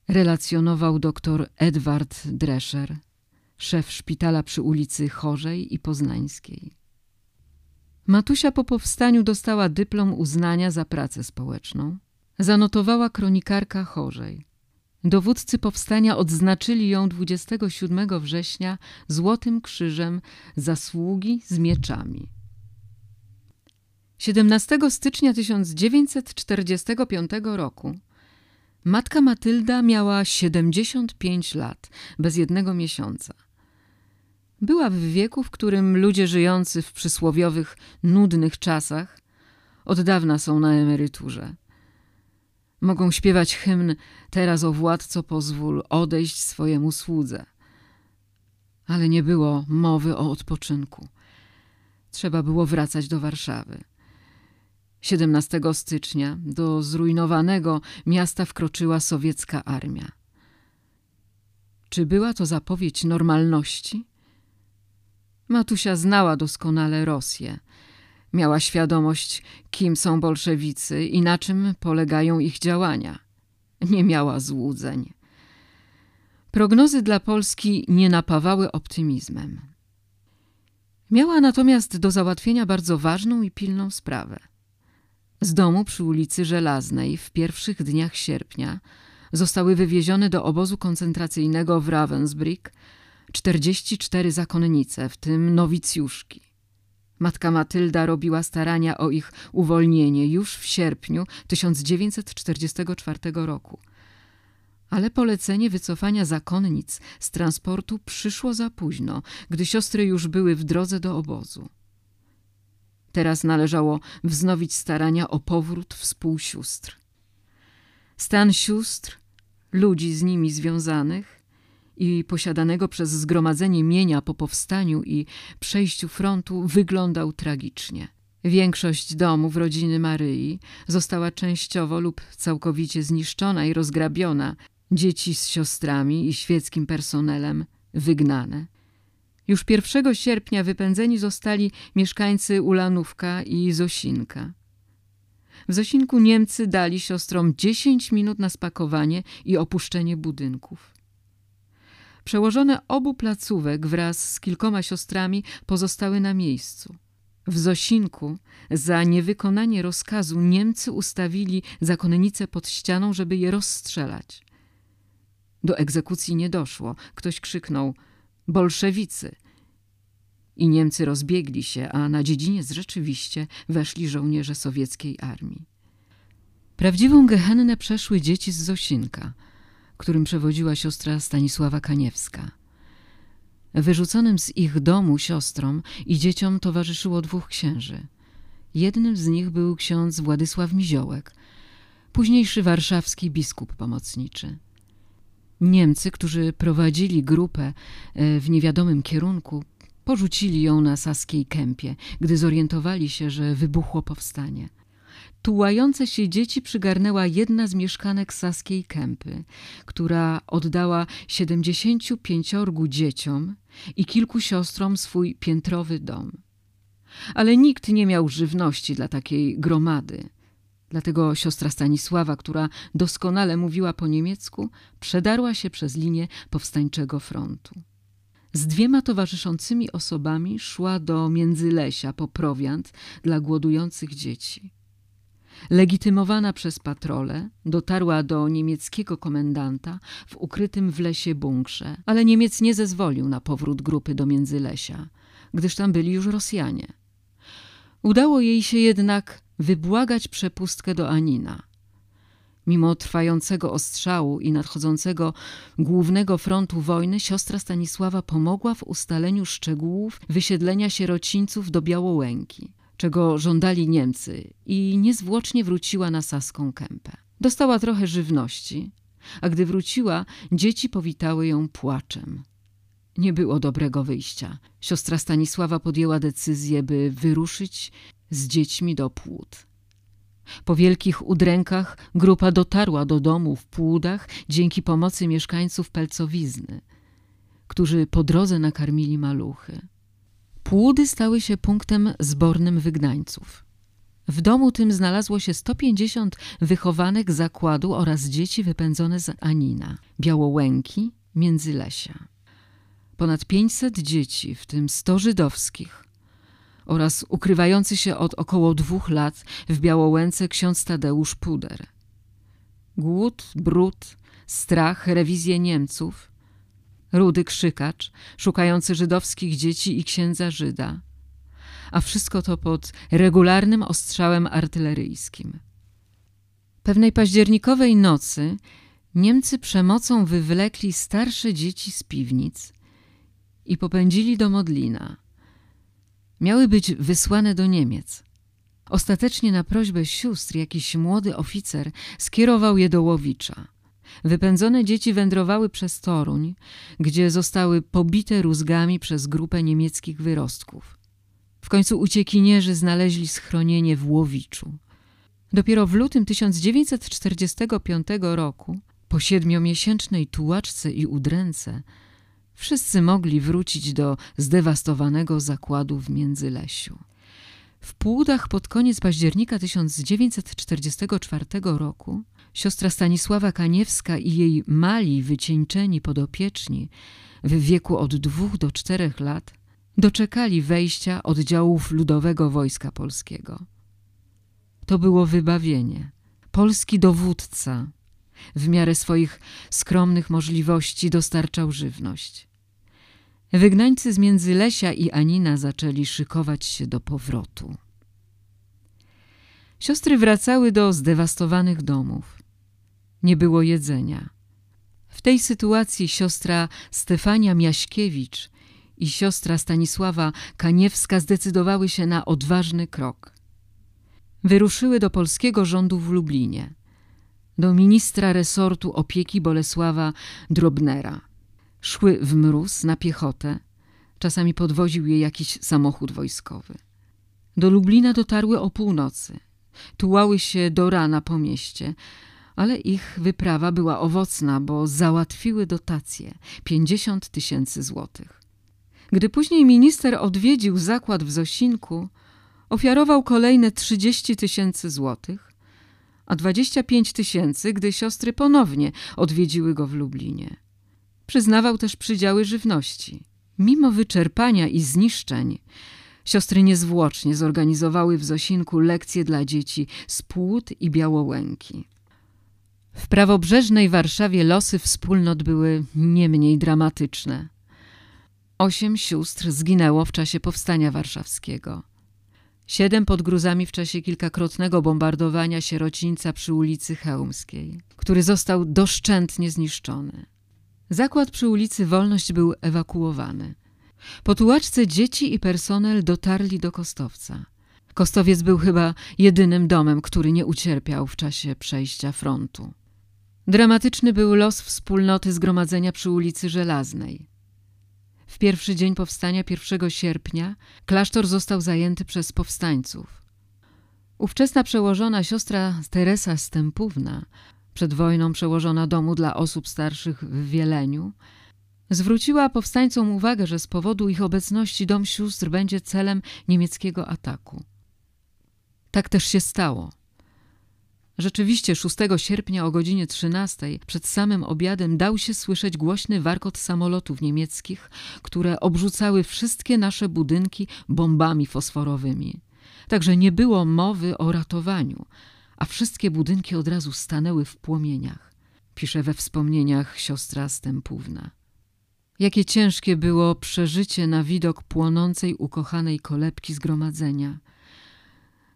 Relacjonował dr Edward Drescher, szef szpitala przy ulicy Chorzej i Poznańskiej. Matusia po powstaniu dostała dyplom uznania za pracę społeczną. Zanotowała kronikarka Chorzej. Dowódcy powstania odznaczyli ją 27 września Złotym Krzyżem Zasługi z mieczami. 17 stycznia 1945 roku matka Matylda miała 75 lat, bez jednego miesiąca. Była w wieku, w którym ludzie żyjący w przysłowiowych, nudnych czasach od dawna są na emeryturze. Mogą śpiewać hymn Teraz o władco pozwól odejść swojemu słudze. Ale nie było mowy o odpoczynku. Trzeba było wracać do Warszawy. 17 stycznia do zrujnowanego miasta wkroczyła sowiecka armia. Czy była to zapowiedź normalności? Matusia znała doskonale Rosję. Miała świadomość, kim są bolszewicy i na czym polegają ich działania. Nie miała złudzeń. Prognozy dla Polski nie napawały optymizmem. Miała natomiast do załatwienia bardzo ważną i pilną sprawę. Z domu przy ulicy Żelaznej w pierwszych dniach sierpnia zostały wywiezione do obozu koncentracyjnego w Ravensbrück 44 zakonnice, w tym nowicjuszki. Matka Matylda robiła starania o ich uwolnienie już w sierpniu 1944 roku. Ale polecenie wycofania zakonnic z transportu przyszło za późno, gdy siostry już były w drodze do obozu. Teraz należało wznowić starania o powrót współsióstr. Stan sióstr, ludzi z nimi związanych i posiadanego przez zgromadzenie mienia po powstaniu i przejściu frontu wyglądał tragicznie. Większość domów rodziny Maryi została częściowo lub całkowicie zniszczona i rozgrabiona, dzieci z siostrami i świeckim personelem wygnane. Już 1 sierpnia wypędzeni zostali mieszkańcy Ulanówka i Zosinka. W Zosinku Niemcy dali siostrom 10 minut na spakowanie i opuszczenie budynków. Przełożone obu placówek wraz z kilkoma siostrami pozostały na miejscu. W Zosinku za niewykonanie rozkazu Niemcy ustawili zakonnice pod ścianą, żeby je rozstrzelać. Do egzekucji nie doszło. Ktoś krzyknął bolszewicy. I Niemcy rozbiegli się, a na dziedziniec rzeczywiście weszli żołnierze sowieckiej armii. Prawdziwą gehennę przeszły dzieci z Zosinka, którym przewodziła siostra Stanisława Kaniewska. Wyrzuconym z ich domu siostrom i dzieciom towarzyszyło dwóch księży. Jednym z nich był ksiądz Władysław Miziołek, późniejszy warszawski biskup pomocniczy. Niemcy, którzy prowadzili grupę e, w niewiadomym kierunku, porzucili ją na Saskiej Kępie, gdy zorientowali się, że wybuchło powstanie. Tułające się dzieci przygarnęła jedna z mieszkanek Saskiej Kępy, która oddała 75 dzieciom i kilku siostrom swój piętrowy dom. Ale nikt nie miał żywności dla takiej gromady. Dlatego siostra Stanisława, która doskonale mówiła po niemiecku, przedarła się przez linię powstańczego frontu. Z dwiema towarzyszącymi osobami szła do Międzylesia po prowiant dla głodujących dzieci. Legitymowana przez patrole, dotarła do niemieckiego komendanta w ukrytym w lesie bunkrze, ale Niemiec nie zezwolił na powrót grupy do Międzylesia, gdyż tam byli już Rosjanie. Udało jej się jednak wybłagać przepustkę do Anina. Mimo trwającego ostrzału i nadchodzącego głównego frontu wojny, siostra Stanisława pomogła w ustaleniu szczegółów wysiedlenia sierocińców do Białołęki, czego żądali Niemcy i niezwłocznie wróciła na Saską Kępę. Dostała trochę żywności, a gdy wróciła, dzieci powitały ją płaczem. Nie było dobrego wyjścia. Siostra Stanisława podjęła decyzję, by wyruszyć z dziećmi do płód. Po wielkich udrękach grupa dotarła do domu w Płudach dzięki pomocy mieszkańców Pelcowizny, którzy po drodze nakarmili maluchy. Płudy stały się punktem zbornym wygnańców. W domu tym znalazło się 150 wychowanek zakładu oraz dzieci wypędzone z Anina, Białołęki, Międzylesia. Ponad 500 dzieci, w tym 100 żydowskich, oraz ukrywający się od około dwóch lat w Białołęce ksiądz Tadeusz Puder. Głód, brud, strach, rewizje Niemców, rudy krzykacz, szukający żydowskich dzieci i księdza Żyda, a wszystko to pod regularnym ostrzałem artyleryjskim. Pewnej październikowej nocy Niemcy przemocą wywlekli starsze dzieci z piwnic i popędzili do Modlina – miały być wysłane do Niemiec. Ostatecznie na prośbę sióstr jakiś młody oficer skierował je do Łowicza. Wypędzone dzieci wędrowały przez Toruń, gdzie zostały pobite rózgami przez grupę niemieckich wyrostków. W końcu uciekinierzy znaleźli schronienie w Łowiczu. Dopiero w lutym 1945 roku, po siedmiomiesięcznej tułaczce i udręce, Wszyscy mogli wrócić do zdewastowanego zakładu w Międzylesiu. W Płudach pod koniec października 1944 roku Siostra Stanisława Kaniewska i jej mali, wycieńczeni podopieczni w wieku od dwóch do czterech lat doczekali wejścia oddziałów Ludowego Wojska Polskiego. To było wybawienie. Polski dowódca w miarę swoich skromnych możliwości dostarczał żywność. Wygnańcy z Międzylesia i Anina zaczęli szykować się do powrotu. Siostry wracały do zdewastowanych domów. Nie było jedzenia. W tej sytuacji siostra Stefania Miaśkiewicz i siostra Stanisława Kaniewska zdecydowały się na odważny krok. Wyruszyły do polskiego rządu w Lublinie, do ministra resortu opieki Bolesława Drobnera. Szły w mróz na piechotę, czasami podwoził je jakiś samochód wojskowy. Do Lublina dotarły o północy. Tułały się do rana po mieście, ale ich wyprawa była owocna, bo załatwiły dotacje 50 tysięcy złotych. Gdy później minister odwiedził zakład w Zosinku, ofiarował kolejne 30 tysięcy złotych, a 25 tysięcy, gdy siostry ponownie odwiedziły go w Lublinie. Przyznawał też przydziały żywności. Mimo wyczerpania i zniszczeń, siostry niezwłocznie zorganizowały w Zosinku lekcje dla dzieci z Płód i Białołęki. W prawobrzeżnej Warszawie losy wspólnot były nie mniej dramatyczne. Osiem sióstr zginęło w czasie powstania warszawskiego. Siedem pod gruzami w czasie kilkakrotnego bombardowania sierocińca przy ulicy Chełmskiej, który został doszczętnie zniszczony. Zakład przy ulicy Wolność był ewakuowany. Po tułaczce dzieci i personel dotarli do Kostowca. Kostowiec był chyba jedynym domem, który nie ucierpiał w czasie przejścia frontu. Dramatyczny był los wspólnoty zgromadzenia przy ulicy Żelaznej. W pierwszy dzień powstania, 1 sierpnia, klasztor został zajęty przez powstańców. Ówczesna przełożona siostra Teresa Stępówna, przed wojną przełożona domu dla osób starszych w Wieleniu, zwróciła powstańcom uwagę, że z powodu ich obecności dom sióstr będzie celem niemieckiego ataku. Tak też się stało. Rzeczywiście 6 sierpnia o godzinie 13 przed samym obiadem dał się słyszeć głośny warkot samolotów niemieckich, które obrzucały wszystkie nasze budynki bombami fosforowymi. Także nie było mowy o ratowaniu, a wszystkie budynki od razu stanęły w płomieniach, pisze we wspomnieniach siostra Stępówna. Jakie ciężkie było przeżycie na widok płonącej ukochanej kolebki zgromadzenia –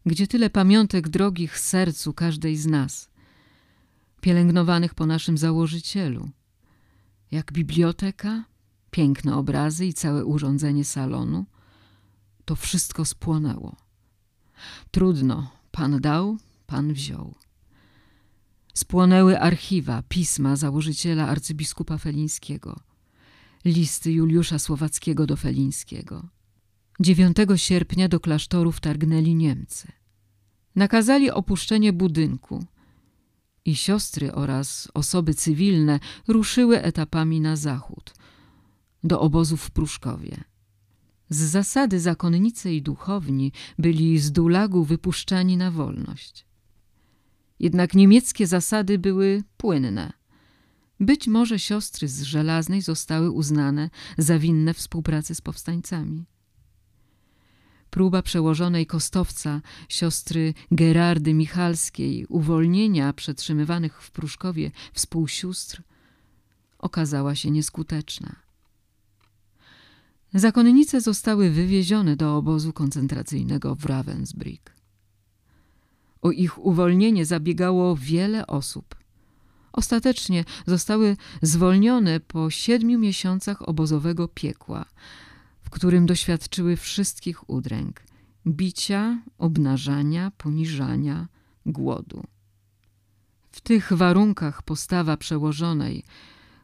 gdzie tyle pamiątek drogich sercu każdej z nas, pielęgnowanych po naszym założycielu, jak biblioteka, piękne obrazy i całe urządzenie salonu, to wszystko spłonęło. Trudno, pan dał, pan wziął. Spłonęły archiwa, pisma założyciela arcybiskupa Felińskiego, listy Juliusza Słowackiego do Felińskiego. 9 sierpnia do klasztoru wtargnęli Niemcy. Nakazali opuszczenie budynku i siostry oraz osoby cywilne ruszyły etapami na zachód, do obozów w Pruszkowie. Z zasady zakonnice i duchowni byli z Dulagu wypuszczani na wolność. Jednak niemieckie zasady były płynne. Być może siostry z Żelaznej zostały uznane za winne współpracy z powstańcami. Próba przełożonej Kostowca, siostry Gerardy Michalskiej, uwolnienia przetrzymywanych w Pruszkowie współsióstr okazała się nieskuteczna. Zakonnice zostały wywiezione do obozu koncentracyjnego w Ravensbrück. O ich uwolnienie zabiegało wiele osób. Ostatecznie zostały zwolnione po siedmiu miesiącach obozowego piekła – w którym doświadczyły wszystkich udręk bicia, obnażania, poniżania, głodu. W tych warunkach postawa przełożonej,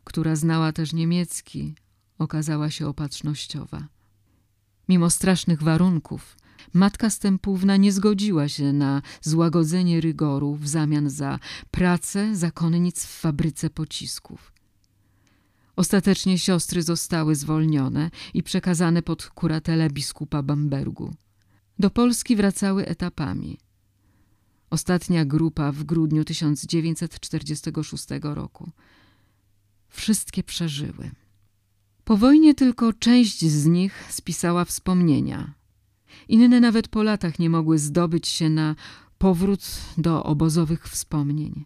która znała też niemiecki, okazała się opatrznościowa. Mimo strasznych warunków, matka Stępówna nie zgodziła się na złagodzenie rygoru w zamian za pracę zakonnic w fabryce pocisków. Ostatecznie siostry zostały zwolnione i przekazane pod kuratelę biskupa Bambergu. Do Polski wracały etapami. Ostatnia grupa w grudniu 1946 roku. Wszystkie przeżyły. Po wojnie tylko część z nich spisała wspomnienia. Inne nawet po latach nie mogły zdobyć się na powrót do obozowych wspomnień.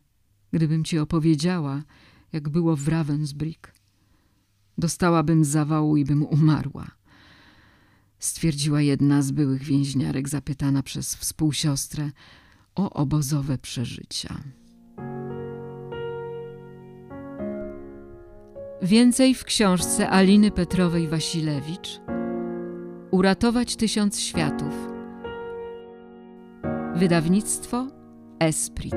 Gdybym ci opowiedziała, jak było w Ravensbrück, dostałabym zawału i bym umarła. Stwierdziła jedna z byłych więźniarek zapytana przez współsiostrę o obozowe przeżycia. Więcej w książce Aliny Petrowej-Wasilewicz Uratować tysiąc światów Wydawnictwo Esprit